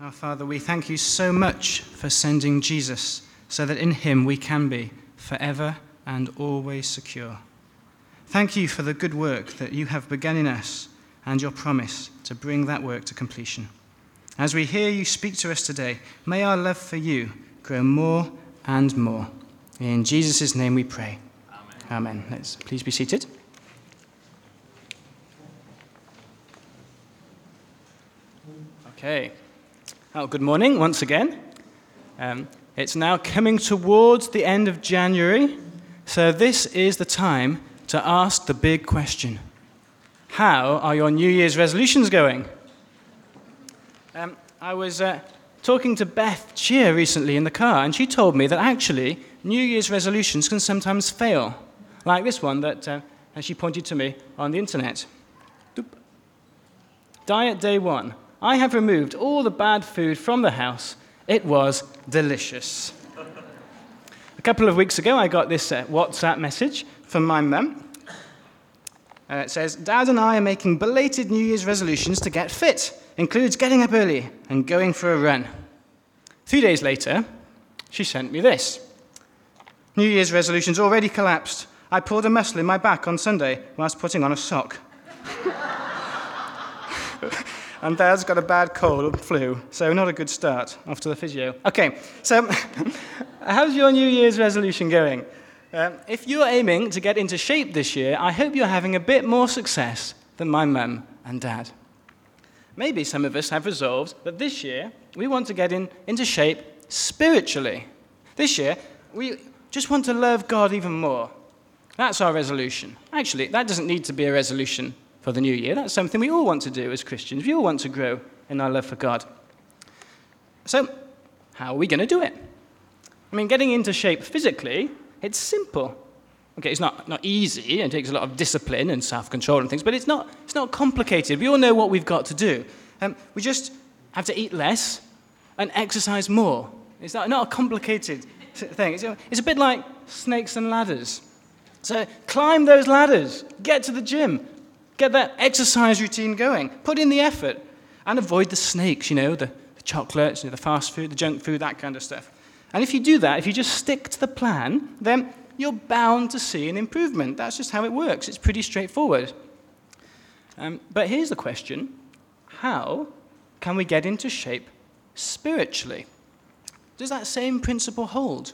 Our Father, we thank you so much for sending Jesus so that in him we can be forever and always secure. Thank you for the good work that you have begun in us and your promise to bring that work to completion. As we hear you speak to us today, may our love for you grow more and more. In Jesus' name we pray. Amen. Amen. Let's please be seated. Okay. Oh, good morning once again. Um, it's now coming towards the end of January, so this is the time to ask the big question How are your New Year's resolutions going? Um, I was uh, talking to Beth Cheer recently in the car, and she told me that actually New Year's resolutions can sometimes fail, like this one that uh, she pointed to me on the internet. Doop. Diet day one. I have removed all the bad food from the house. It was delicious. A couple of weeks ago, I got this uh, WhatsApp message from my mum. Uh, it says, Dad and I are making belated New Year's resolutions to get fit. Includes getting up early and going for a run. Three days later, she sent me this. New Year's resolutions already collapsed. I pulled a muscle in my back on Sunday whilst putting on a sock. and Dad's got a bad cold or flu, so not a good start after the physio. Okay, so how's your New Year's resolution going? Um, if you're aiming to get into shape this year, I hope you're having a bit more success than my mum and dad. Maybe some of us have resolved that this year we want to get in, into shape spiritually. This year, we just want to love God even more. That's our resolution. Actually, that doesn't need to be a resolution for the new year. That's something we all want to do as Christians. We all want to grow in our love for God. So, how are we going to do it? I mean, getting into shape physically, it's simple. Okay, it's not, not easy, it takes a lot of discipline and self control and things, but it's not, it's not complicated. We all know what we've got to do. Um, we just have to eat less and exercise more. It's not, not a complicated thing. It's, it's a bit like snakes and ladders. So climb those ladders, get to the gym, Get that exercise routine going. Put in the effort and avoid the snakes, you know, the, the chocolates, you know, the fast food, the junk food, that kind of stuff. And if you do that, if you just stick to the plan, then you're bound to see an improvement. That's just how it works. It's pretty straightforward. Um, but here's the question how can we get into shape spiritually? Does that same principle hold?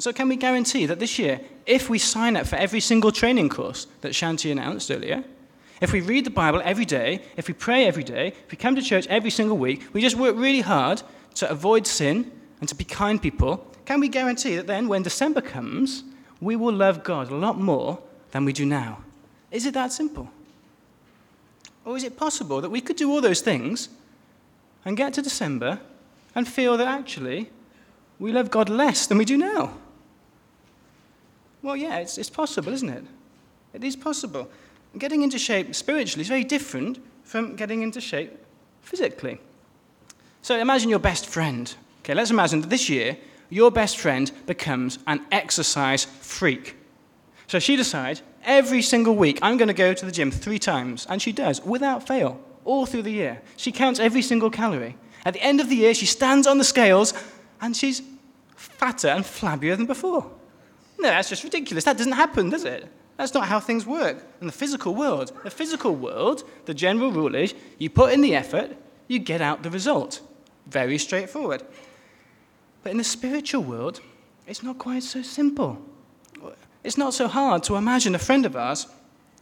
So, can we guarantee that this year, if we sign up for every single training course that Shanti announced earlier, if we read the Bible every day, if we pray every day, if we come to church every single week, we just work really hard to avoid sin and to be kind people, can we guarantee that then when December comes, we will love God a lot more than we do now? Is it that simple? Or is it possible that we could do all those things and get to December and feel that actually we love God less than we do now? Well, yeah, it's, it's possible, isn't it? It is possible. Getting into shape spiritually is very different from getting into shape physically. So imagine your best friend. Okay, let's imagine that this year your best friend becomes an exercise freak. So she decides every single week I'm going to go to the gym three times, and she does without fail all through the year. She counts every single calorie. At the end of the year, she stands on the scales and she's fatter and flabbier than before. No, that's just ridiculous. That doesn't happen, does it? That's not how things work in the physical world. The physical world, the general rule is you put in the effort, you get out the result. Very straightforward. But in the spiritual world, it's not quite so simple. It's not so hard to imagine a friend of ours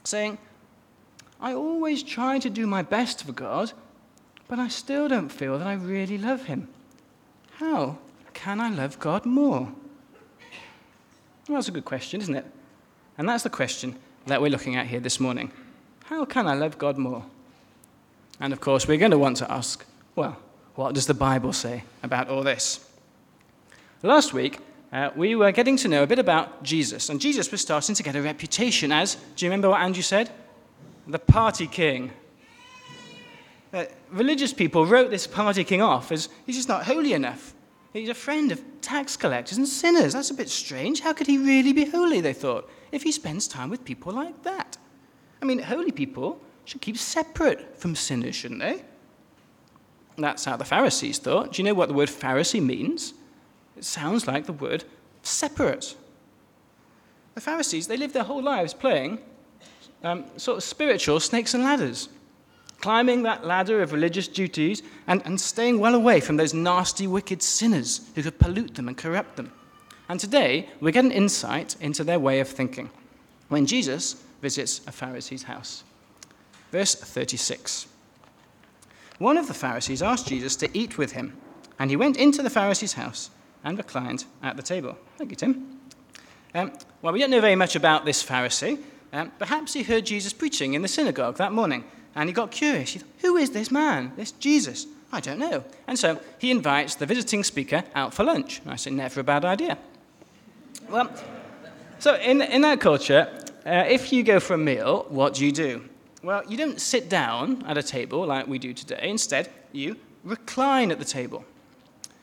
saying, I always try to do my best for God, but I still don't feel that I really love Him. How can I love God more? Well, that's a good question, isn't it? And that's the question that we're looking at here this morning. How can I love God more? And of course, we're going to want to ask, well, what does the Bible say about all this? Last week, uh, we were getting to know a bit about Jesus, and Jesus was starting to get a reputation as, do you remember what Andrew said? The party king. Uh, religious people wrote this party king off as he's just not holy enough. He's a friend of tax collectors and sinners. That's a bit strange. How could he really be holy, they thought, if he spends time with people like that? I mean, holy people should keep separate from sinners, shouldn't they? that's how the Pharisees thought. Do you know what the word Pharisee means? It sounds like the word separate. The Pharisees, they lived their whole lives playing um, sort of spiritual snakes and ladders, climbing that ladder of religious duties and, and staying well away from those nasty, wicked sinners who could pollute them and corrupt them. And today, we get an insight into their way of thinking when Jesus visits a Pharisee's house. Verse 36. One of the Pharisees asked Jesus to eat with him, and he went into the Pharisee's house and reclined at the table. Thank you, Tim. Um, well, we don't know very much about this Pharisee. Um, perhaps he heard Jesus preaching in the synagogue that morning and he got curious. He thought, Who is this man, this Jesus? I don't know. And so he invites the visiting speaker out for lunch. I say, Never a bad idea. Well, so in, in that culture, uh, if you go for a meal, what do you do? Well, you don't sit down at a table like we do today. Instead, you recline at the table.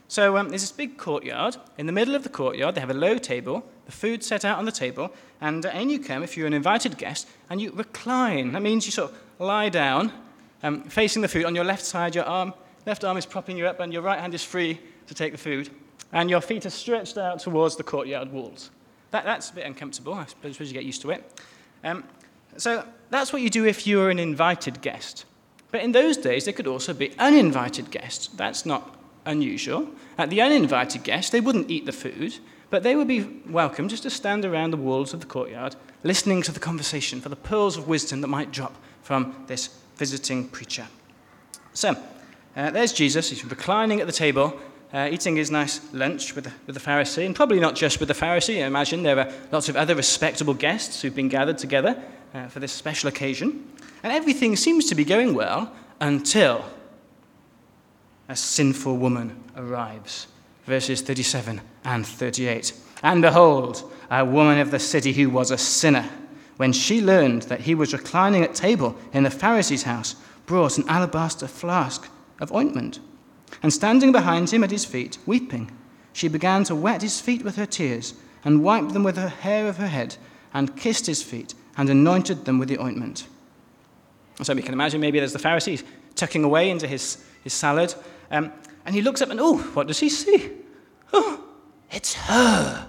So um, there's this big courtyard. In the middle of the courtyard, they have a low table, the food set out on the table, and uh, in you come if you're an invited guest, and you recline. That means you sort of lie down, um, facing the food. On your left side, your arm, left arm is propping you up, and your right hand is free to take the food, and your feet are stretched out towards the courtyard walls. That, that's a bit uncomfortable. I suppose you get used to it. Um, so that's what you do if you're an invited guest. But in those days, there could also be uninvited guests. That's not unusual. At the uninvited guests, they wouldn't eat the food, but they would be welcome just to stand around the walls of the courtyard, listening to the conversation for the pearls of wisdom that might drop from this visiting preacher. So, uh, there's Jesus. He's reclining at the table, uh, eating his nice lunch with the, with the Pharisee, and probably not just with the Pharisee. I imagine there are lots of other respectable guests who've been gathered together uh, for this special occasion. And everything seems to be going well until a sinful woman arrives. Verses 37 and 38. And behold, a woman of the city who was a sinner, when she learned that he was reclining at table in the Pharisee's house, brought an alabaster flask of ointment. And standing behind him at his feet, weeping, she began to wet his feet with her tears, and wiped them with her hair of her head, and kissed his feet, and anointed them with the ointment. So we can imagine maybe there's the Pharisee tucking away into his, his salad, um, and he looks up and, oh, what does he see? Oh, it's her,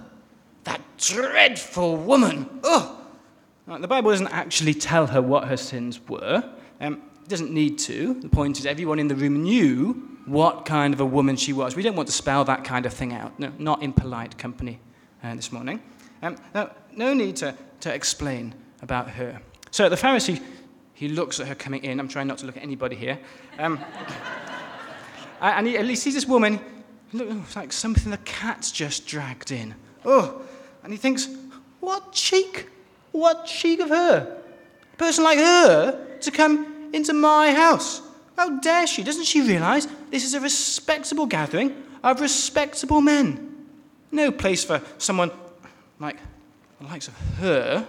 that dreadful woman. Oh. Now, the Bible doesn't actually tell her what her sins were. Um, it doesn't need to. The point is, everyone in the room knew what kind of a woman she was. We don't want to spell that kind of thing out. No, not in polite company uh, this morning. Um, no, no need to, to explain about her. So the Pharisee, he looks at her coming in. I'm trying not to look at anybody here. Um, and he, at least sees this woman. Looks like something the cat's just dragged in. Oh, and he thinks, what cheek? What cheek of her? A person like her to come into my house. How dare she? Doesn't she realize this is a respectable gathering of respectable men? No place for someone like the likes of her.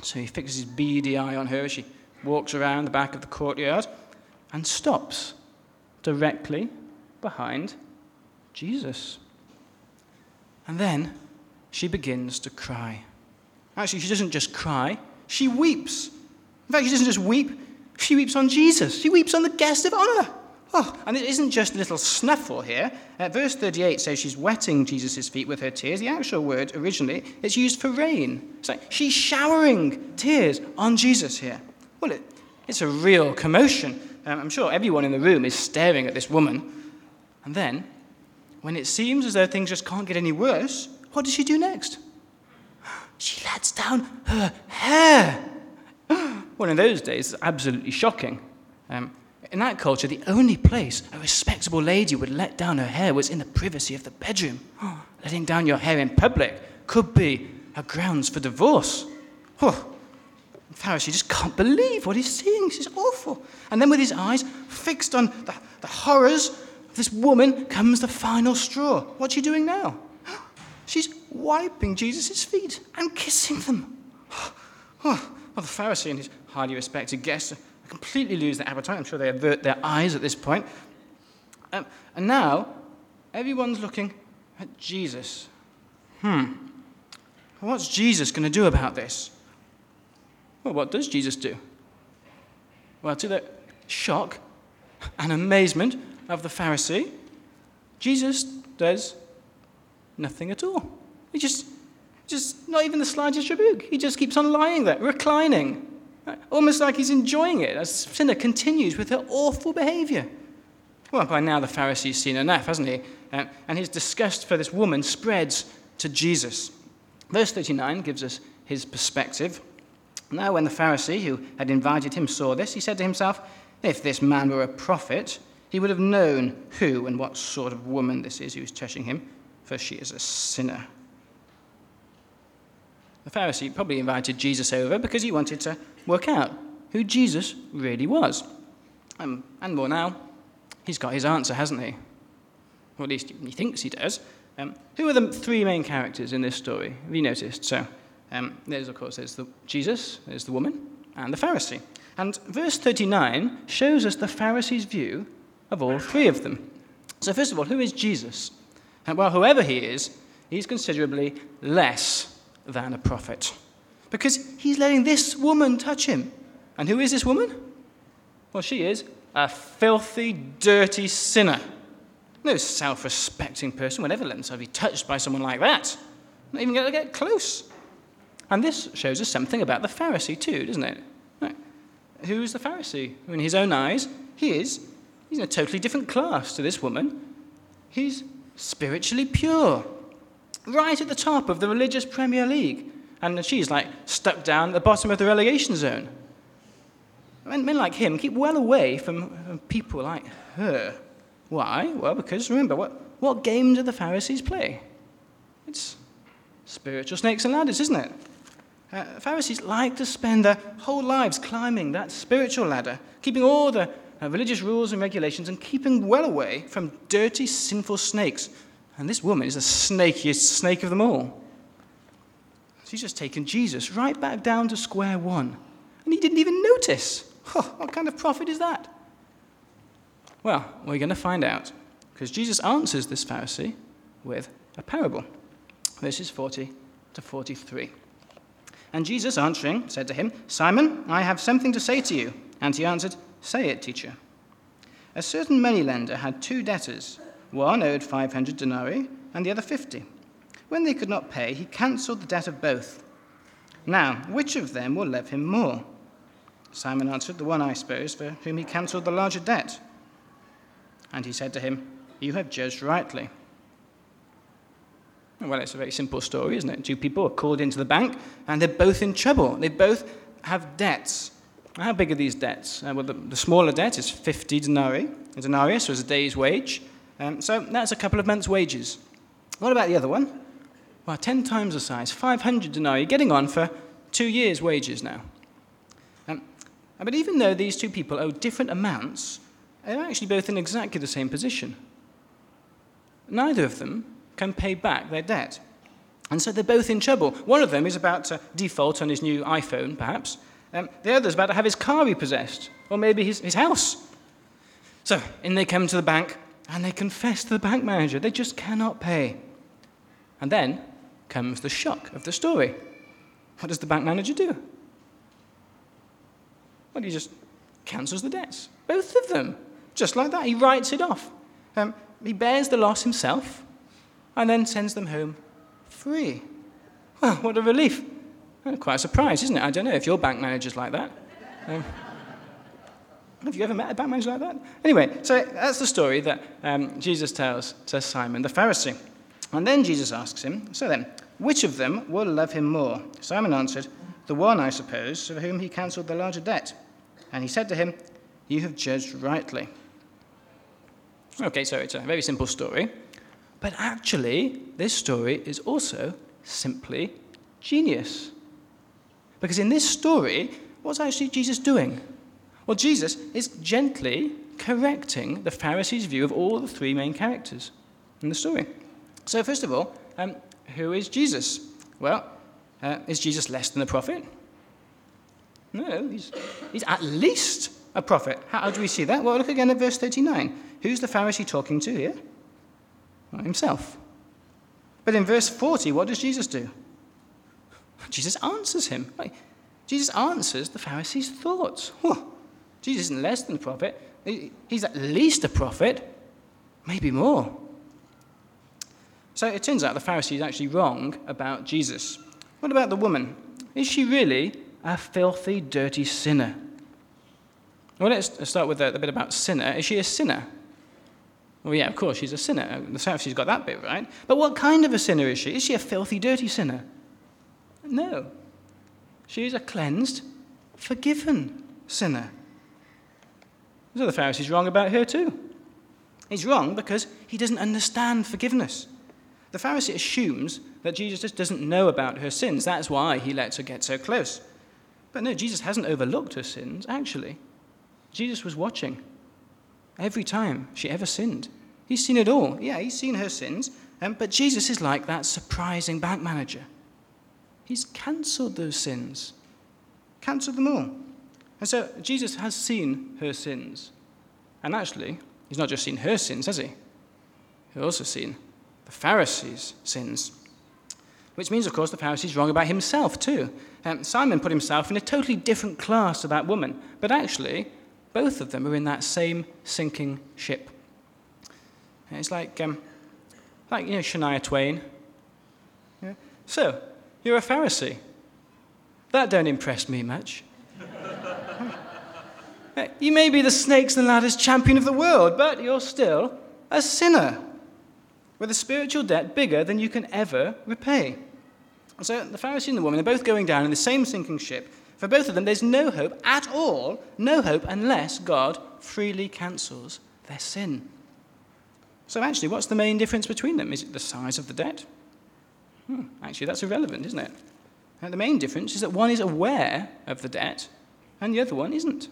So he fixes his beady eye on her as she walks around the back of the courtyard and stops directly behind Jesus. And then she begins to cry. Actually, she doesn't just cry, she weeps. In fact, she doesn't just weep, she weeps on Jesus. She weeps on the guest of honor. Oh, and it isn't just a little snuffle here. Uh, verse 38 says she's wetting Jesus' feet with her tears. The actual word originally is used for rain. It's like she's showering tears on Jesus here. Well, it, it's a real commotion. Um, I'm sure everyone in the room is staring at this woman. And then, when it seems as though things just can't get any worse, what does she do next? She lets down her hair. Well, in those days, it's absolutely shocking. Um, in that culture, the only place a respectable lady would let down her hair was in the privacy of the bedroom. Letting down your hair in public could be a grounds for divorce. Oh, Pharisee just can't believe what he's seeing. This is awful. And then, with his eyes fixed on the, the horrors of this woman, comes the final straw. What's she doing now? Wiping Jesus' feet and kissing them. Well, the Pharisee and his highly respected guests completely lose their appetite. I'm sure they avert their eyes at this point. Um, and now, everyone's looking at Jesus. Hmm. What's Jesus going to do about this? Well, what does Jesus do? Well, to the shock, and amazement of the Pharisee, Jesus does nothing at all. He just, just not even the slightest rebuke. He just keeps on lying there, reclining, almost like he's enjoying it as sinner continues with her awful behavior. Well, by now the Pharisee's seen enough, hasn't he? Uh, and his disgust for this woman spreads to Jesus. Verse 39 gives us his perspective. Now, when the Pharisee who had invited him saw this, he said to himself, If this man were a prophet, he would have known who and what sort of woman this is who is touching him, for she is a sinner. The Pharisee probably invited Jesus over because he wanted to work out who Jesus really was. Um, and more now, he's got his answer, hasn't he? Or at least he thinks he does. Um, who are the three main characters in this story? Have you noticed? So, um, there's, of course, there's the Jesus, there's the woman, and the Pharisee. And verse 39 shows us the Pharisee's view of all three of them. So, first of all, who is Jesus? Well, whoever he is, he's considerably less than a prophet. Because he's letting this woman touch him. And who is this woman? Well, she is a filthy, dirty sinner. No self respecting person would ever let themselves be touched by someone like that. Not even going to get close. And this shows us something about the Pharisee, too, doesn't it? Right. Who is the Pharisee? In his own eyes, he is he's in a totally different class to this woman. He's spiritually pure, right at the top of the religious Premier League. And she's like stuck down at the bottom of the relegation zone. Men, men like him keep well away from people like her. Why? Well, because remember, what, what game do the Pharisees play? It's spiritual snakes and ladders, isn't it? Uh, Pharisees like to spend their whole lives climbing that spiritual ladder, keeping all the uh, religious rules and regulations and keeping well away from dirty, sinful snakes. And this woman is the snakiest snake of them all. She's just taken Jesus right back down to square one. And he didn't even notice. Oh, what kind of prophet is that? Well, we're going to find out because Jesus answers this Pharisee with a parable. Verses 40 to 43. And Jesus answering said to him, Simon, I have something to say to you. And he answered, Say it, teacher. A certain moneylender had two debtors. One owed 500 denarii and the other 50. When they could not pay, he cancelled the debt of both. Now, which of them will love him more? Simon answered, The one, I suppose, for whom he cancelled the larger debt. And he said to him, You have judged rightly. Well, it's a very simple story, isn't it? Two people are called into the bank, and they're both in trouble. They both have debts. How big are these debts? Uh, well, the, the, smaller debt is 50 denarii. A denarius was a day's wage. Um, so that's a couple of months' wages. What about the other one? Well, 10 times the size, 500 denarii, You're getting on for two years' wages now. Um, but even though these two people owe different amounts, they're actually both in exactly the same position. Neither of them can pay back their debt. And so they're both in trouble. One of them is about to default on his new iPhone, perhaps. Um, the other is about to have his car repossessed, or maybe his, his house. So in they come to the bank, and they confess to the bank manager they just cannot pay. And then comes the shock of the story. What does the bank manager do? Well, he just cancels the debts. Both of them. Just like that. He writes it off. Um, he bears the loss himself and then sends them home free. Well, what a relief. Quite a surprise, isn't it? I don't know if your bank manager's like that. Um, have you ever met a bank manager like that? Anyway, so that's the story that um, Jesus tells to Simon the Pharisee. And then Jesus asks him, So then, which of them will love him more? Simon answered, The one, I suppose, for whom he cancelled the larger debt. And he said to him, You have judged rightly. Okay, so it's a very simple story. But actually, this story is also simply genius. Because in this story, what's actually Jesus doing? Well, Jesus is gently correcting the Pharisees' view of all the three main characters in the story. So, first of all, um, who is Jesus? Well, uh, is Jesus less than a prophet? No, he's, he's at least a prophet. How do we see that? Well, look again at verse 39. Who's the Pharisee talking to here? Well, himself. But in verse 40, what does Jesus do? Jesus answers him. Jesus answers the Pharisee's thoughts. Jesus isn't less than a prophet. He's at least a prophet, maybe more. So it turns out the Pharisee is actually wrong about Jesus. What about the woman? Is she really a filthy, dirty sinner? Well, let's start with the, bit about sinner. Is she a sinner? Well, yeah, of course, she's a sinner. The Pharisee's got that bit right. But what kind of a sinner is she? Is she a filthy, dirty sinner? No. She is a cleansed, forgiven sinner. So the Pharisee's wrong about her too. He's wrong because he doesn't understand forgiveness. The Pharisee assumes that Jesus just doesn't know about her sins. That's why he lets her get so close. But no, Jesus hasn't overlooked her sins, actually. Jesus was watching every time she ever sinned. He's seen it all. Yeah, he's seen her sins. Um, but Jesus is like that surprising bank manager. He's cancelled those sins, cancelled them all. And so Jesus has seen her sins. And actually, he's not just seen her sins, has he? He's also seen the Pharisees' sins. Which means, of course, the Pharisee's wrong about himself, too. Um, Simon put himself in a totally different class to that woman. But actually, both of them are in that same sinking ship. It's like, um, like you know, Shania Twain. Yeah? So, you're a Pharisee. That don't impress me much. You may be the snakes and ladders champion of the world, but you're still a sinner with a spiritual debt bigger than you can ever repay. So the Pharisee and the woman are both going down in the same sinking ship, for both of them, there's no hope at all, no hope unless God freely cancels their sin. So, actually, what's the main difference between them? Is it the size of the debt? Hmm, actually, that's irrelevant, isn't it? And the main difference is that one is aware of the debt and the other one isn't.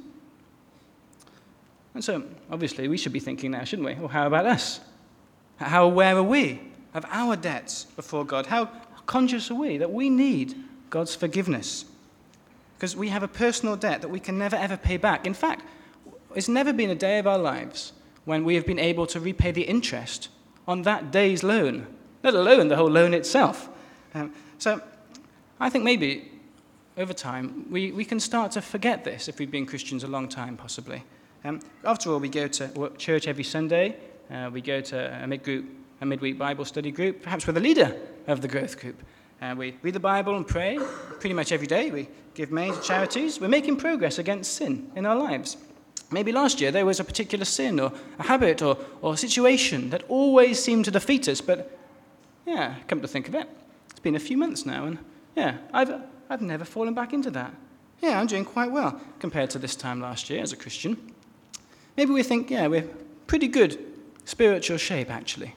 And so, obviously, we should be thinking now, shouldn't we? Well, how about us? How aware are we of our debts before God? How conscious are we that we need God's forgiveness? because we have a personal debt that we can never ever pay back. In fact, it's never been a day of our lives when we have been able to repay the interest on that day's loan, let alone the whole loan itself. Um, so I think maybe over time we, we can start to forget this if we've been Christians a long time, possibly. Um, after all, we go to church every Sunday, uh, we go to a mid-group, a midweek Bible study group, perhaps with a leader of the growth group. Uh, we read the Bible and pray pretty much every day. We give money to charities. We're making progress against sin in our lives. Maybe last year there was a particular sin or a habit or, or a situation that always seemed to defeat us, but yeah, come to think of it, it's been a few months now, and yeah, I've, I've never fallen back into that. Yeah, I'm doing quite well compared to this time last year as a Christian. Maybe we think, yeah, we're pretty good spiritual shape, actually.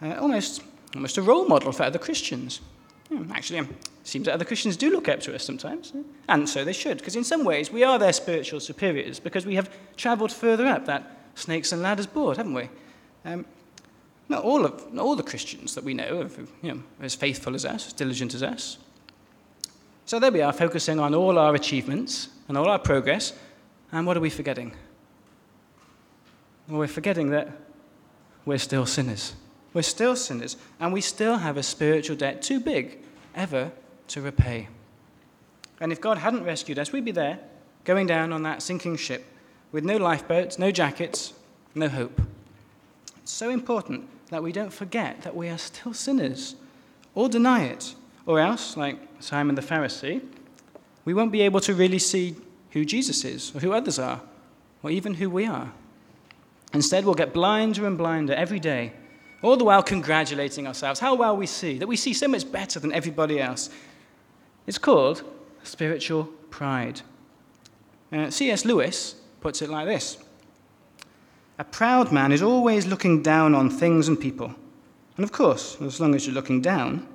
Uh, almost, almost a role model for other Christians. Hmm, actually, it um, seems that other Christians do look up to us sometimes, and so they should, because in some ways we are their spiritual superiors, because we have travelled further up that snakes and ladders board, haven't we? Um, not all of not all the Christians that we know are you know, as faithful as us, as diligent as us. So there we are, focusing on all our achievements and all our progress, and what are we forgetting? We're forgetting that we're still sinners. We're still sinners, and we still have a spiritual debt too big ever to repay. And if God hadn't rescued us, we'd be there, going down on that sinking ship with no lifeboats, no jackets, no hope. It's so important that we don't forget that we are still sinners or deny it, or else, like Simon the Pharisee, we won't be able to really see who Jesus is, or who others are, or even who we are. Instead, we'll get blinder and blinder every day all the while congratulating ourselves how well we see, that we see so much better than everybody else. It's called spiritual pride. Uh, C.S. Lewis puts it like this A proud man is always looking down on things and people. And of course, as long as you're looking down,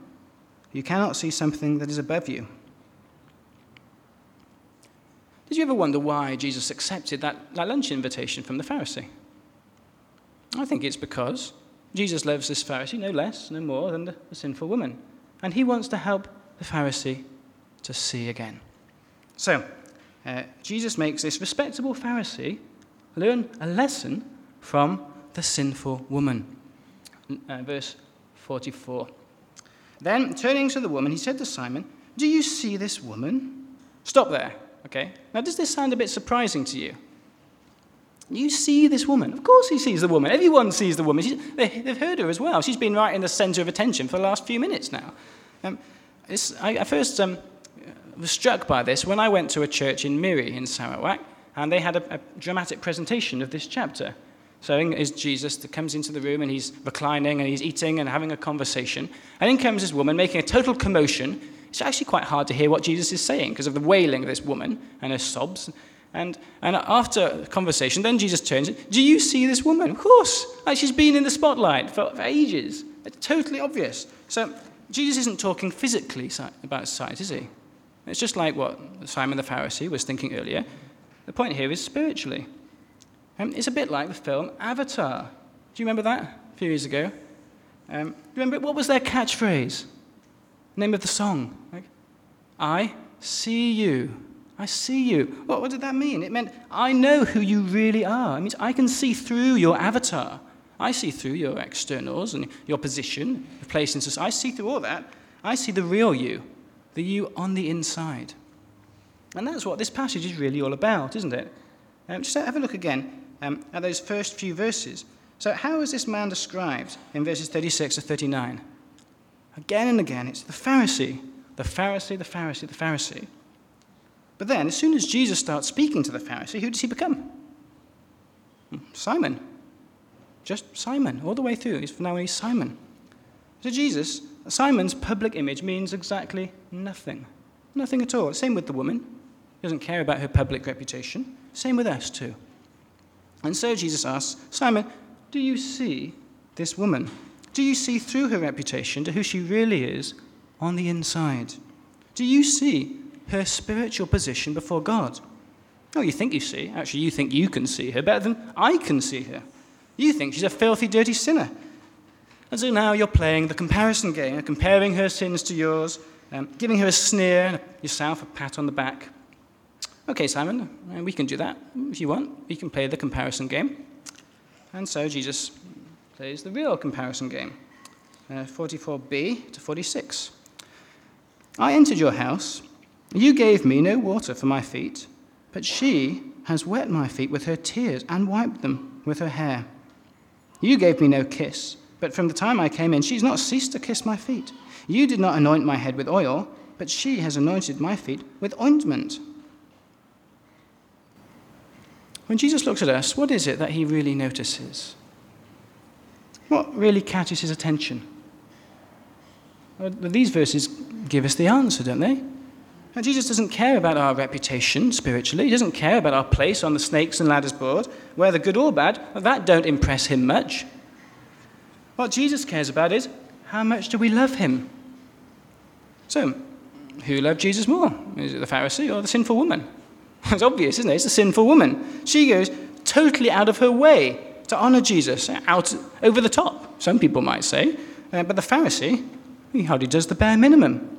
you cannot see something that is above you. Did you ever wonder why Jesus accepted that, that lunch invitation from the Pharisee? I think it's because Jesus loves this Pharisee no less, no more than the, the sinful woman. And he wants to help the Pharisee to see again. So, uh, Jesus makes this respectable Pharisee learn a lesson from the sinful woman. Uh, verse 44. Then, turning to the woman, he said to Simon, Do you see this woman? Stop there, okay? Now, does this sound a bit surprising to you? You see this woman. Of course, he sees the woman. Everyone sees the woman. She's, they, have heard her as well. She's been right in the center of attention for the last few minutes now. Um, I, I, first um, was struck by this when I went to a church in Miri in Sarawak, and they had a, a dramatic presentation of this chapter. So is Jesus that comes into the room and he's reclining and he's eating and having a conversation. And in comes this woman making a total commotion. It's actually quite hard to hear what Jesus is saying because of the wailing of this woman and her sobs. And, and after conversation, then Jesus turns, and Do you see this woman? Of course. Like she's been in the spotlight for, for ages. It's totally obvious. So Jesus isn't talking physically about sight, is he? It's just like what Simon the Pharisee was thinking earlier. The point here is spiritually. Um, it's a bit like the film Avatar. Do you remember that a few years ago? Um, remember, what was their catchphrase? Name of the song? Like, I see you. I see you. What, what did that mean? It meant, I know who you really are. It means I can see through your avatar. I see through your externals and your position, your place in society. I see through all that. I see the real you, the you on the inside. And that's what this passage is really all about, isn't it? Um, just have a look again um, at those first few verses. So, how is this man described in verses 36 to 39? Again and again, it's the Pharisee, the Pharisee, the Pharisee, the Pharisee. But then, as soon as Jesus starts speaking to the Pharisee, who does he become? Simon. Just Simon, all the way through. He's, now he's Simon. So, Jesus, Simon's public image means exactly nothing. Nothing at all. Same with the woman. He doesn't care about her public reputation. Same with us, too. And so Jesus asks, Simon, do you see this woman? Do you see through her reputation to who she really is on the inside? Do you see her spiritual position before God. Oh, you think you see. Actually, you think you can see her better than I can see her. You think she's a filthy, dirty sinner. And so now you're playing the comparison game, comparing her sins to yours, um, giving her a sneer and yourself a pat on the back. Okay, Simon, uh, we can do that if you want. We can play the comparison game. And so Jesus plays the real comparison game uh, 44b to 46. I entered your house you gave me no water for my feet, but she has wet my feet with her tears and wiped them with her hair. You gave me no kiss, but from the time I came in, she has not ceased to kiss my feet. You did not anoint my head with oil, but she has anointed my feet with ointment. When Jesus looks at us, what is it that he really notices? What really catches his attention? These verses give us the answer, don't they? And Jesus doesn't care about our reputation spiritually. He doesn't care about our place on the snakes and ladders board, whether good or bad. That don't impress him much. What Jesus cares about is how much do we love him? So, who loved Jesus more? Is it the Pharisee or the sinful woman? It's obvious, isn't it? It's the sinful woman. She goes totally out of her way to honor Jesus, out over the top, some people might say. Uh, but the Pharisee, he hardly does the bare minimum.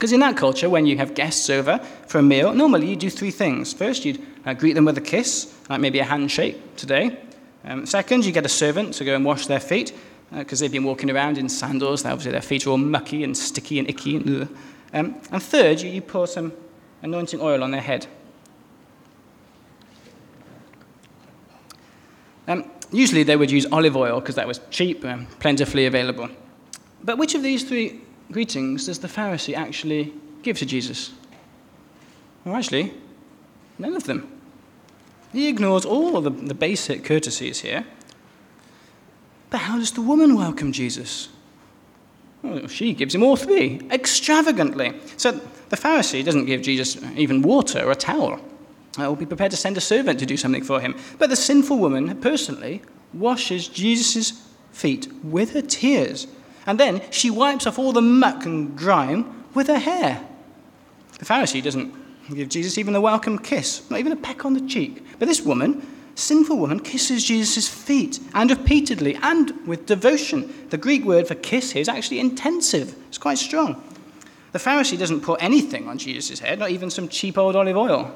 Because in that culture, when you have guests over for a meal, normally you do three things. First, you'd uh, greet them with a kiss, like maybe a handshake today. Um, second, you get a servant to go and wash their feet, because uh, they've been walking around in sandals. Obviously, their feet are all mucky and sticky and icky. And, um, and third, you, you pour some anointing oil on their head. Um, usually, they would use olive oil because that was cheap and plentifully available. But which of these three greetings does the Pharisee actually give to Jesus? Well, actually, none of them. He ignores all of the, the basic courtesies here. But how does the woman welcome Jesus? Well, she gives him all three, extravagantly. So the Pharisee doesn't give Jesus even water or a towel. I will be prepared to send a servant to do something for him. But the sinful woman personally washes Jesus' feet with her tears and then she wipes off all the muck and grime with her hair. The Pharisee doesn't give Jesus even a welcome kiss, not even a peck on the cheek. But this woman, sinful woman, kisses Jesus' feet, and repeatedly, and with devotion. The Greek word for kiss here is actually intensive, it's quite strong. The Pharisee doesn't put anything on Jesus' head, not even some cheap old olive oil.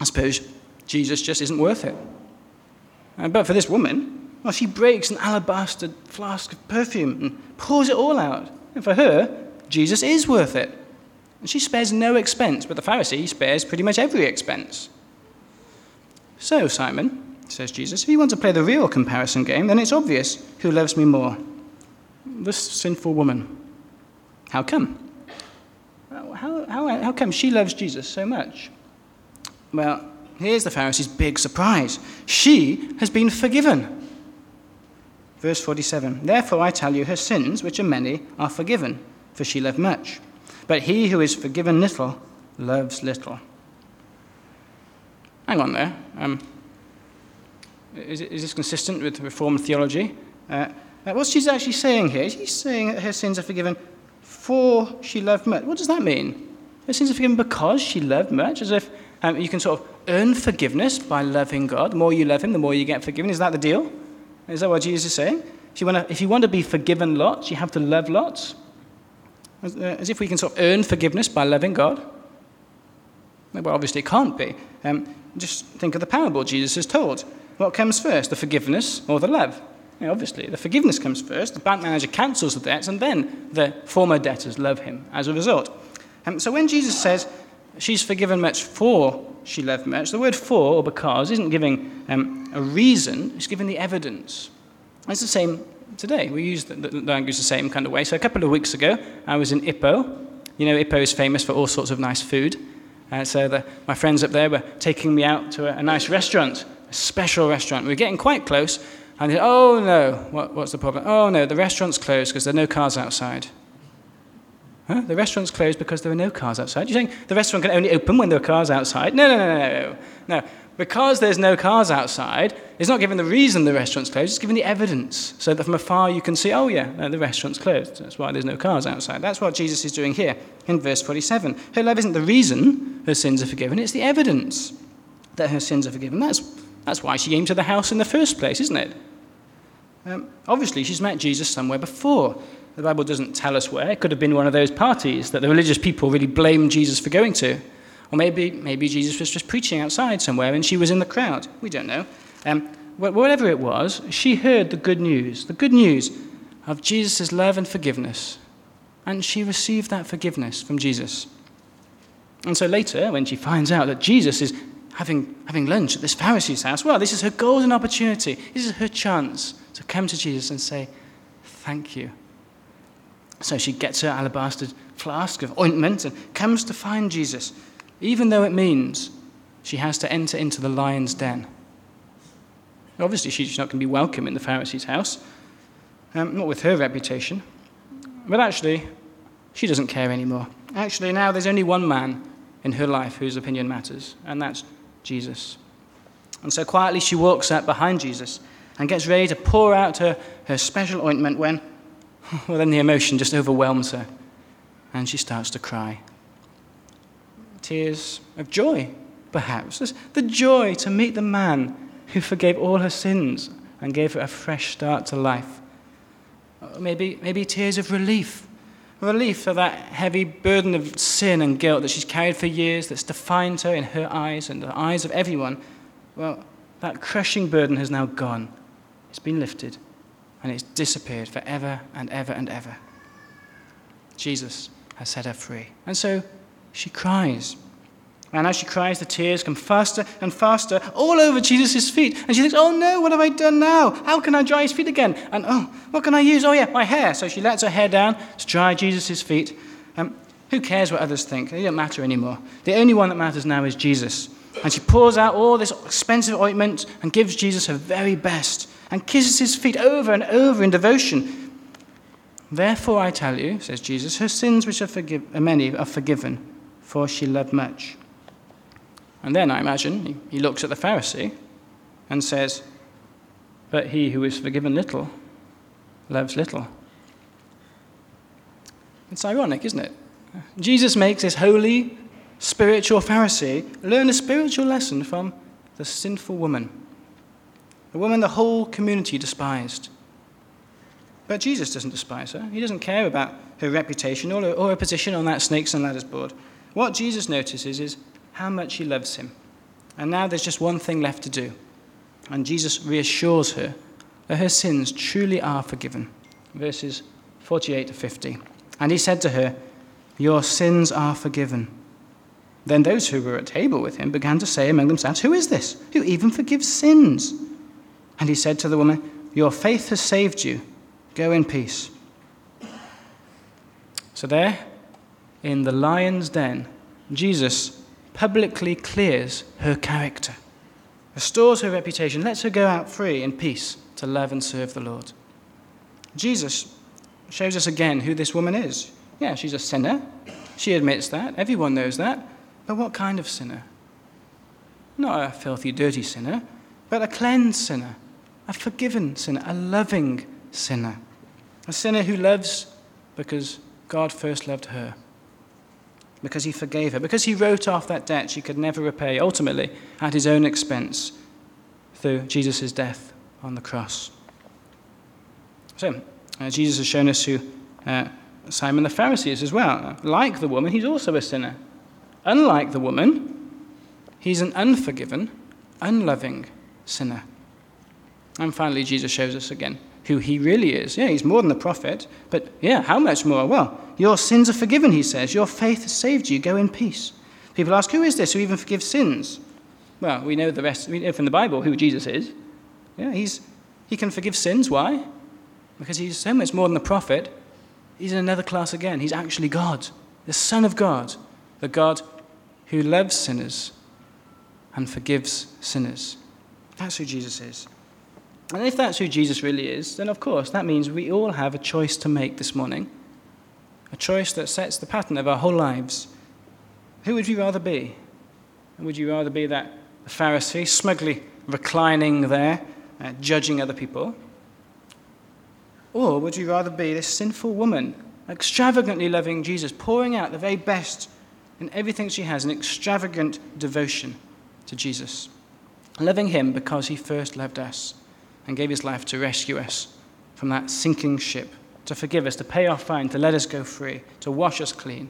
I suppose Jesus just isn't worth it. Uh, but for this woman, well, she breaks an alabaster flask of perfume and pours it all out. And for her, Jesus is worth it. And she spares no expense, but the Pharisee spares pretty much every expense. So, Simon, says Jesus. If you want to play the real comparison game, then it's obvious who loves me more. This sinful woman. How come? How, how, how come she loves Jesus so much? Well, here's the Pharisees' big surprise. She has been forgiven. Verse 47 Therefore I tell you, her sins, which are many, are forgiven, for she loved much. But he who is forgiven little loves little. Hang on there. Um, is, is, this consistent with Reformed theology? Uh, uh, what's Jesus actually saying here? He's saying that her sins are forgiven for she loved much. What does that mean? Her sins are forgiven because she loved much, as if um, you can sort of earn forgiveness by loving God. The more you love Him, the more you get forgiven. Is that the deal? Is that what Jesus is saying? If you want to, if you want to be forgiven lots, you have to love lots. As, uh, if we can sort of earn forgiveness by loving God. Well, obviously it can't be. Um, just think of the parable Jesus has told. What comes first, the forgiveness or the love? Obviously, the forgiveness comes first. The bank manager cancels the debts, and then the former debtors love him as a result. Um, so when Jesus says she's forgiven much for she loved much, the word for or because isn't giving um, a reason, it's giving the evidence. It's the same today. We use the, the, language the same kind of way. So a couple of weeks ago, I was in Ipoh. You know, Ipoh is famous for all sorts of nice food. Uh, so the, my friends up there were taking me out to a, a nice restaurant, a special restaurant. We were getting quite close, and they said, oh no, what, what's the problem? Oh no, the restaurant's closed because there are no cars outside. Huh? The restaurant's closed because there are no cars outside. You're saying the restaurant can only open when there are cars outside? No, no, no, no, no. No, because there's no cars outside, it's not given the reason the restaurant's closed, it's given the evidence. So that from afar you can see, oh yeah, no, the restaurant's closed. That's why there's no cars outside. That's what Jesus is doing here in verse 47. Her love isn't the reason her sins are forgiven, it's the evidence that her sins are forgiven. That's, that's why she came to the house in the first place, isn't it? Um, obviously, she's met Jesus somewhere before. The Bible doesn't tell us where. It could have been one of those parties that the religious people really blamed Jesus for going to. Or maybe, maybe Jesus was just preaching outside somewhere and she was in the crowd. We don't know. Um, whatever it was, she heard the good news, the good news of Jesus' love and forgiveness. And she received that forgiveness from Jesus. And so later, when she finds out that Jesus is having, having lunch at this Pharisee's house, well, this is her golden opportunity. This is her chance to come to Jesus and say, Thank you. So she gets her alabaster flask of ointment and comes to find Jesus even though it means she has to enter into the lion's den. Obviously, she's not going to be welcome in the Pharisee's house, um, not with her reputation. But actually, she doesn't care anymore. Actually, now there's only one man in her life whose opinion matters, and that's Jesus. And so quietly she walks up behind Jesus and gets ready to pour out her, her special ointment when, well, then the emotion just overwhelms her and she starts to cry tears of joy, perhaps. the joy to meet the man who forgave all her sins and gave her a fresh start to life. Uh, maybe, maybe tears of relief. Relief for that heavy burden of sin and guilt that she's carried for years, that's defined her in her eyes and the eyes of everyone. Well, that crushing burden has now gone. It's been lifted and it's disappeared forever and ever and ever. Jesus has set her free. And so she cries. And as she cries, the tears come faster and faster all over Jesus' feet. And she thinks, oh no, what have I done now? How can I dry his feet again? And oh, what can I use? Oh yeah, my hair. So she lets her hair down to dry Jesus' feet. Um, who cares what others think? They don't matter anymore. The only one that matters now is Jesus. And she pours out all this expensive ointment and gives Jesus her very best and kisses his feet over and over in devotion. Therefore, I tell you, says Jesus, her sins, which are, forgive- are uh, many, are forgiven for she loved much. And then I imagine he looks at the Pharisee and says, But he who is forgiven little loves little. It's ironic, isn't it? Jesus makes this holy, spiritual Pharisee learn a spiritual lesson from the sinful woman, the woman the whole community despised. But Jesus doesn't despise her. He doesn't care about her reputation or her, or her position on that snakes and ladders board. What Jesus notices is how much he loves him. And now there's just one thing left to do. And Jesus reassures her that her sins truly are forgiven. Verses 48 to 50. And he said to her, Your sins are forgiven. Then those who were at table with him began to say among themselves, Who is this who even forgives sins? And he said to the woman, Your faith has saved you. Go in peace. So, there, in the lion's den, Jesus publicly clears her character, restores her reputation, lets her go out free in peace to love and serve the Lord. Jesus shows us again who this woman is. Yeah, she's a sinner. She admits that. Everyone knows that. But what kind of sinner? Not a filthy, dirty sinner, but a cleansed sinner, a forgiven sinner, a loving sinner. A sinner who loves because God first loved her, because he forgave her, because he wrote off that debt she could never repay, ultimately at his own expense through Jesus' death on the cross. So, uh, Jesus has shown us who uh, Simon the Pharisee is as well. Like the woman, he's also a sinner. Unlike the woman, he's an unforgiven, unloving sinner. And finally, Jesus shows us again who he really is. Yeah, he's more than the prophet, but yeah, how much more? Well, your sins are forgiven, he says. Your faith has saved you. Go in peace. People ask, who is this who even forgives sins? Well, we know the rest we know from the Bible who Jesus is. Yeah, he's, he can forgive sins. Why? Because he's so much more than the prophet. He's in another class again. He's actually God, the Son of God, the God who loves sinners and forgives sinners. That's who Jesus is. And if that's who Jesus really is, then of course that means we all have a choice to make this morning. A choice that sets the pattern of our whole lives. Who would you rather be? Would you rather be that Pharisee, smugly reclining there, uh, judging other people? Or would you rather be this sinful woman, extravagantly loving Jesus, pouring out the very best in everything she has, an extravagant devotion to Jesus, loving him because he first loved us? And gave his life to rescue us from that sinking ship, to forgive us, to pay our fine, to let us go free, to wash us clean,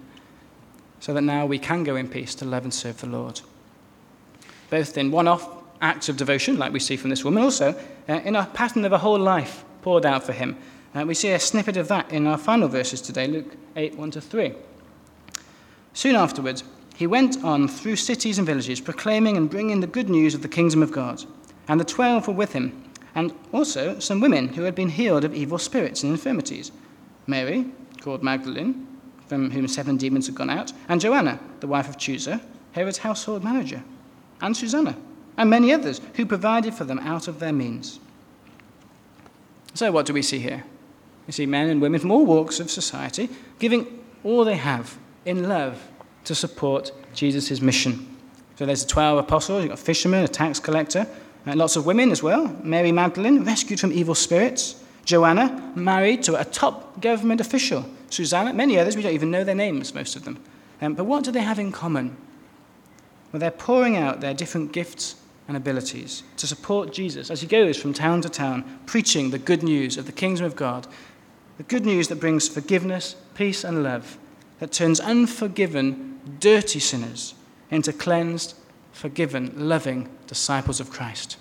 so that now we can go in peace to love and serve the Lord. Both in one off acts of devotion, like we see from this woman, also uh, in a pattern of a whole life poured out for him. Uh, we see a snippet of that in our final verses today, Luke 8 1 to 3. Soon afterwards, he went on through cities and villages, proclaiming and bringing the good news of the kingdom of God. And the twelve were with him and also some women who had been healed of evil spirits and infirmities Mary, called Magdalene, from whom seven demons had gone out, and Joanna, the wife of Chuza, Herod's household manager, and Susanna, and many others who provided for them out of their means. So, what do we see here? We see men and women from all walks of society giving all they have in love to support Jesus' mission. So, there's the 12 apostles, you've got a fisherman, a tax collector, uh, lots of women as well. Mary Magdalene, rescued from evil spirits. Joanna, married to a top government official. Susanna, many others, we don't even know their names, most of them. Um, but what do they have in common? Well, they're pouring out their different gifts and abilities to support Jesus as he goes from town to town, preaching the good news of the kingdom of God, the good news that brings forgiveness, peace, and love, that turns unforgiven, dirty sinners into cleansed, forgiven, loving disciples of Christ.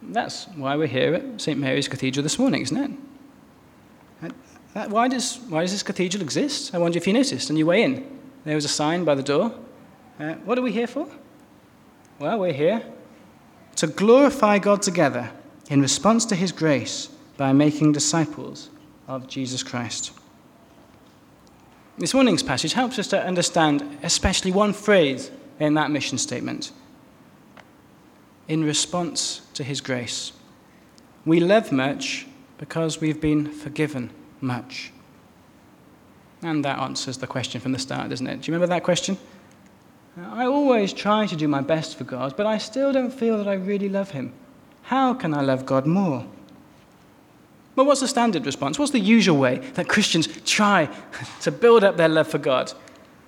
That's why we're here at St. Mary's Cathedral this morning, isn't it? Why, does, why does this cathedral exist? I wonder if you noticed on your way in. There was a sign by the door. Uh, what are we here for? Well, we're here to glorify God together in response to his grace by making disciples of Jesus Christ. This morning's passage helps us to understand especially one phrase in that mission statement in response to his grace. We love much because we've been forgiven much. And that answers the question from the start, doesn't it? Do you remember that question? I always try to do my best for God, but I still don't feel that I really love Him. How can I love God more? Well, what's the standard response? What's the usual way that Christians try to build up their love for God?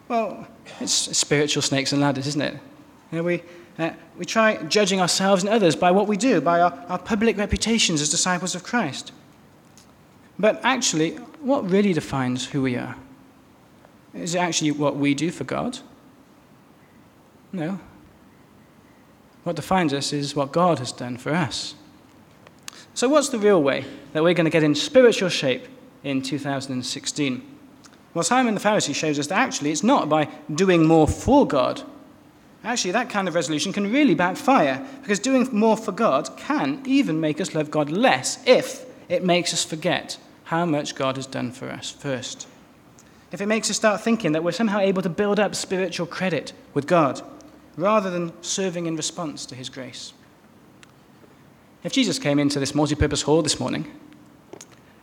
Well, it's spiritual snakes and ladders, isn't it? You know, we, uh, we try judging ourselves and others by what we do, by our, our public reputations as disciples of Christ. But actually, what really defines who we are? Is it actually what we do for God? No. What defines us is what God has done for us. So, what's the real way that we're going to get in spiritual shape in 2016? Well, Simon the Pharisee shows us that actually it's not by doing more for God. Actually, that kind of resolution can really backfire because doing more for God can even make us love God less if it makes us forget how much God has done for us first. If it makes us start thinking that we're somehow able to build up spiritual credit with God rather than serving in response to his grace. If Jesus came into this multi purpose hall this morning,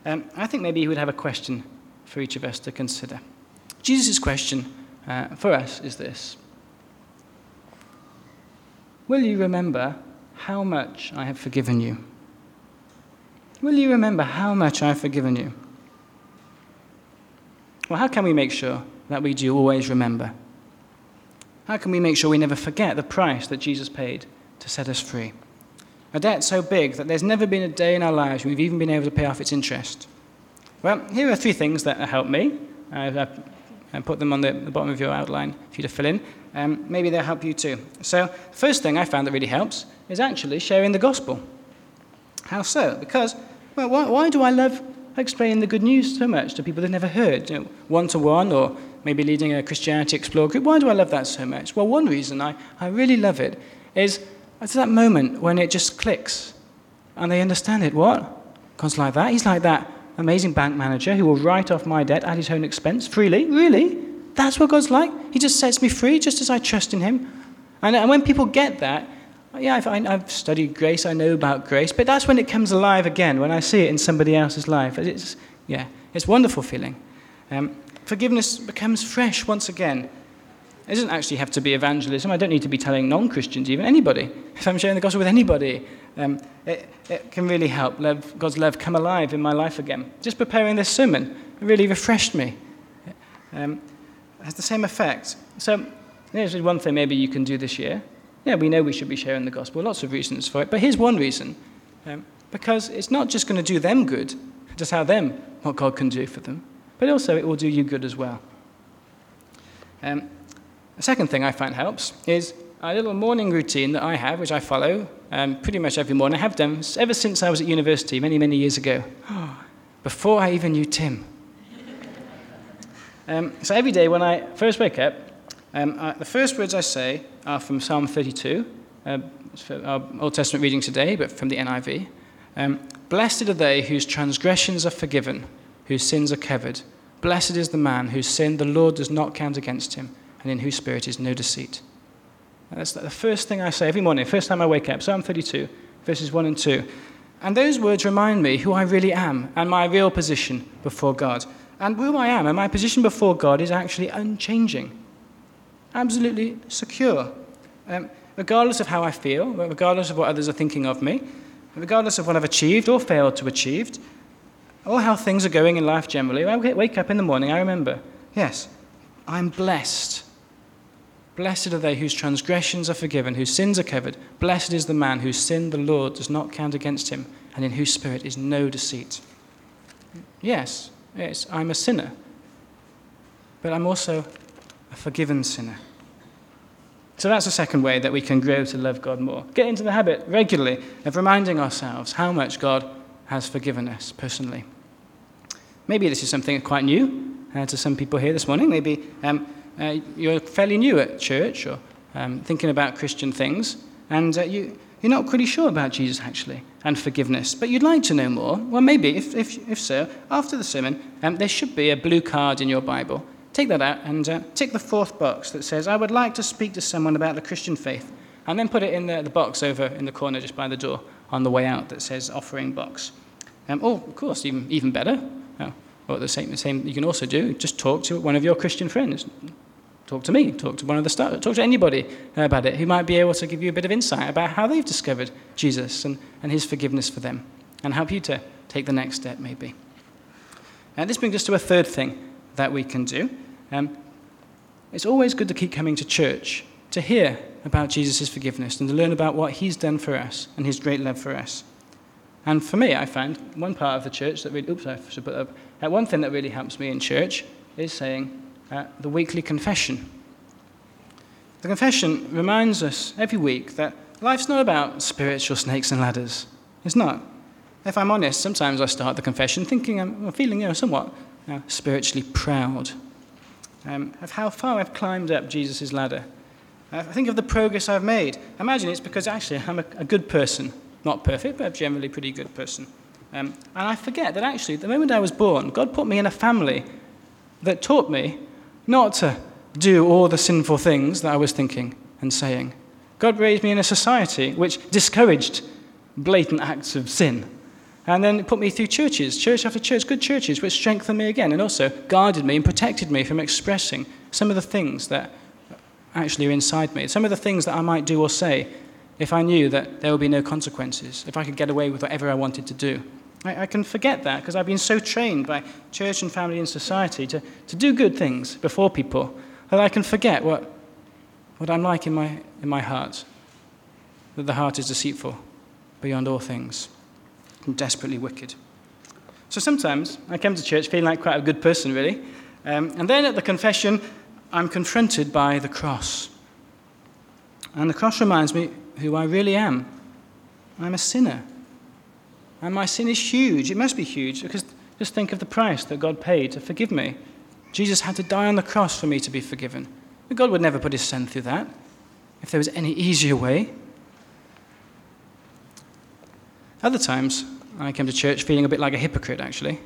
um, I think maybe he would have a question for each of us to consider. Jesus' question uh, for us is this Will you remember how much I have forgiven you? Will you remember how much I have forgiven you? Well, how can we make sure that we do always remember? How can we make sure we never forget the price that Jesus paid to set us free? A debt so big that there's never been a day in our lives when we've even been able to pay off its interest. Well, here are three things that help me. I've, I've put them on the, the, bottom of your outline for you to fill in. Um, maybe they'll help you too. So, first thing I found that really helps is actually sharing the gospel. How so? Because, well, why, why do I love explaining the good news so much to people they've never heard, one to one, or maybe leading a Christianity Explore group. Why do I love that so much? Well, one reason I, I really love it is it's that moment when it just clicks and they understand it. What? God's like that? He's like that amazing bank manager who will write off my debt at his own expense freely? Really? That's what God's like? He just sets me free just as I trust in him. And, and when people get that, yeah, I've, I've, studied grace, I know about grace, but that's when it comes alive again, when I see it in somebody else's life. It's, yeah, it's a wonderful feeling. Um, forgiveness becomes fresh once again. It doesn't actually have to be evangelism. I don't need to be telling non Christians, even anybody. If I'm sharing the gospel with anybody, um, it, it, can really help love, God's love come alive in my life again. Just preparing this sermon really refreshed me. Um, has the same effect. So, here's one thing maybe you can do this year. Yeah, we know we should be sharing the gospel, lots of reasons for it, but here's one reason. Um, because it's not just going to do them good, just how them what God can do for them, but also it will do you good as well. Um, the second thing I find helps is a little morning routine that I have, which I follow um, pretty much every morning. I have done ever since I was at university many, many years ago, before I even knew Tim. Um, so every day when I first wake up, um, I, the first words I say are from Psalm 32, uh, our Old Testament reading today, but from the NIV. Um, Blessed are they whose transgressions are forgiven, whose sins are covered. Blessed is the man whose sin the Lord does not count against him, and in whose spirit is no deceit. And that's the first thing I say every morning, first time I wake up, Psalm 32, verses 1 and 2. And those words remind me who I really am and my real position before God. And who I am and my position before God is actually unchanging absolutely secure. Um, regardless of how I feel, regardless of what others are thinking of me, regardless of what I've achieved or failed to achieve, or how things are going in life generally, when I wake up in the morning, I remember, yes, I'm blessed. Blessed are they whose transgressions are forgiven, whose sins are covered. Blessed is the man whose sin the Lord does not count against him, and in whose spirit is no deceit. Yes, yes, I'm a sinner, but I'm also a forgiven sinner. So that's the second way that we can grow to love God more. Get into the habit regularly of reminding ourselves how much God has forgiven us personally. Maybe this is something quite new uh, to some people here this morning. Maybe um, uh, you're fairly new at church or um, thinking about Christian things, and uh, you, you're not pretty sure about Jesus actually and forgiveness, but you'd like to know more. Well, maybe, if, if, if so, after the sermon, um, there should be a blue card in your Bible Take that out and uh, tick the fourth box that says, I would like to speak to someone about the Christian faith. And then put it in the, the box over in the corner just by the door on the way out that says offering box. Um, or, of course, even, even better, uh, or the same, the same you can also do, just talk to one of your Christian friends. Talk to me, talk to one of the stars, talk to anybody about it who might be able to give you a bit of insight about how they've discovered Jesus and, and his forgiveness for them and help you to take the next step, maybe. And this brings us to a third thing that we can do. Um, it's always good to keep coming to church to hear about Jesus' forgiveness and to learn about what he's done for us and his great love for us. And for me, I find one part of the church that really, oops, I should put up, uh, one thing that really helps me in church is saying uh, the weekly confession. The confession reminds us every week that life's not about spiritual snakes and ladders. It's not. If I'm honest, sometimes I start the confession thinking I'm feeling you know, somewhat now spiritually proud. Um, of how far I've climbed up Jesus' ladder. I think of the progress I've made. I Imagine it's because actually I'm a, a good person. Not perfect, but a generally pretty good person. Um, and I forget that actually, the moment I was born, God put me in a family that taught me not to do all the sinful things that I was thinking and saying. God raised me in a society which discouraged blatant acts of sin. And then put me through churches, church after church, good churches, which strengthened me again and also guarded me and protected me from expressing some of the things that actually are inside me, some of the things that I might do or say if I knew that there would be no consequences, if I could get away with whatever I wanted to do. I, I can forget that because I've been so trained by church and family and society to, to do good things before people that I can forget what, what I'm like in my, in my heart. That the heart is deceitful beyond all things and desperately wicked. So sometimes I come to church feeling like quite a good person, really. Um, and then at the confession, I'm confronted by the cross. And the cross reminds me who I really am. I'm a sinner. And my sin is huge. It must be huge because just think of the price that God paid to forgive me. Jesus had to die on the cross for me to be forgiven. But God would never put his son through that if there was any easier way. Other times, I came to church feeling a bit like a hypocrite, actually.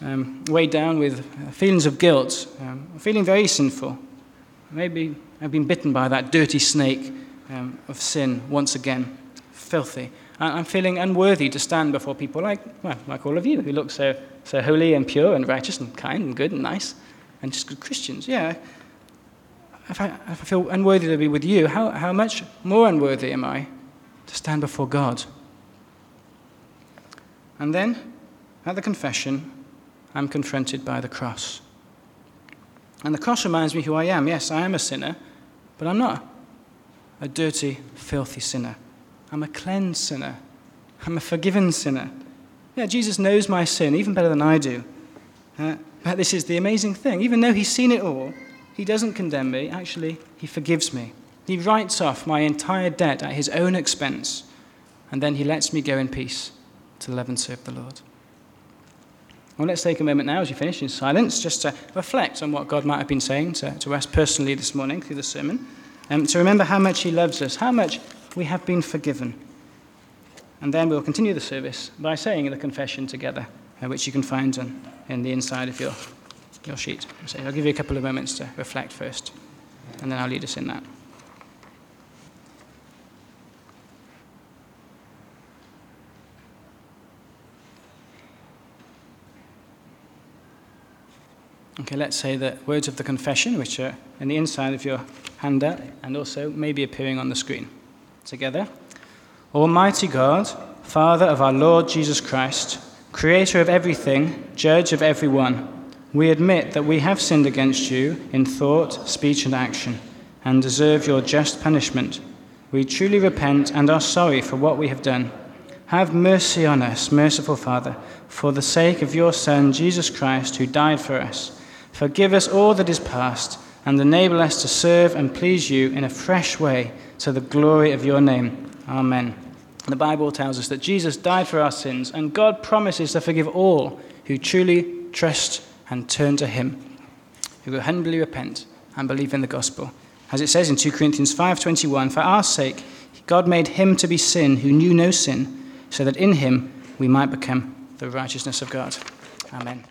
Um, weighed down with feelings of guilt, um, feeling very sinful. Maybe I've been bitten by that dirty snake um, of sin once again, filthy. I'm feeling unworthy to stand before people like, well, like all of you, who look so, so holy and pure and righteous and kind and good and nice and just good Christians. Yeah. If I, if I feel unworthy to be with you, how, how much more unworthy am I to stand before God? And then, at the confession, I'm confronted by the cross. And the cross reminds me who I am. Yes, I am a sinner, but I'm not a dirty, filthy sinner. I'm a cleansed sinner. I'm a forgiven sinner. Yeah, Jesus knows my sin even better than I do. Uh, but this is the amazing thing. Even though he's seen it all, he doesn't condemn me. Actually, he forgives me. He writes off my entire debt at his own expense, and then he lets me go in peace to love and serve the Lord. Well, let's take a moment now as you finish in silence just to reflect on what God might have been saying to, to us personally this morning through the sermon, and um, to remember how much He loves us, how much we have been forgiven. And then we'll continue the service by saying the confession together, uh, which you can find on, in the inside of your, your sheet. So I'll give you a couple of moments to reflect first, and then I'll lead us in that. Okay, let's say the words of the confession, which are in the inside of your handout and also maybe appearing on the screen. Together. Almighty God, Father of our Lord Jesus Christ, Creator of everything, Judge of everyone, we admit that we have sinned against you in thought, speech, and action, and deserve your just punishment. We truly repent and are sorry for what we have done. Have mercy on us, merciful Father, for the sake of your Son, Jesus Christ, who died for us Forgive us all that is past, and enable us to serve and please you in a fresh way to the glory of your name. Amen. The Bible tells us that Jesus died for our sins, and God promises to forgive all who truly trust and turn to him, who will humbly repent and believe in the gospel. As it says in 2 Corinthians 5:21, for our sake God made him to be sin who knew no sin, so that in him we might become the righteousness of God. Amen.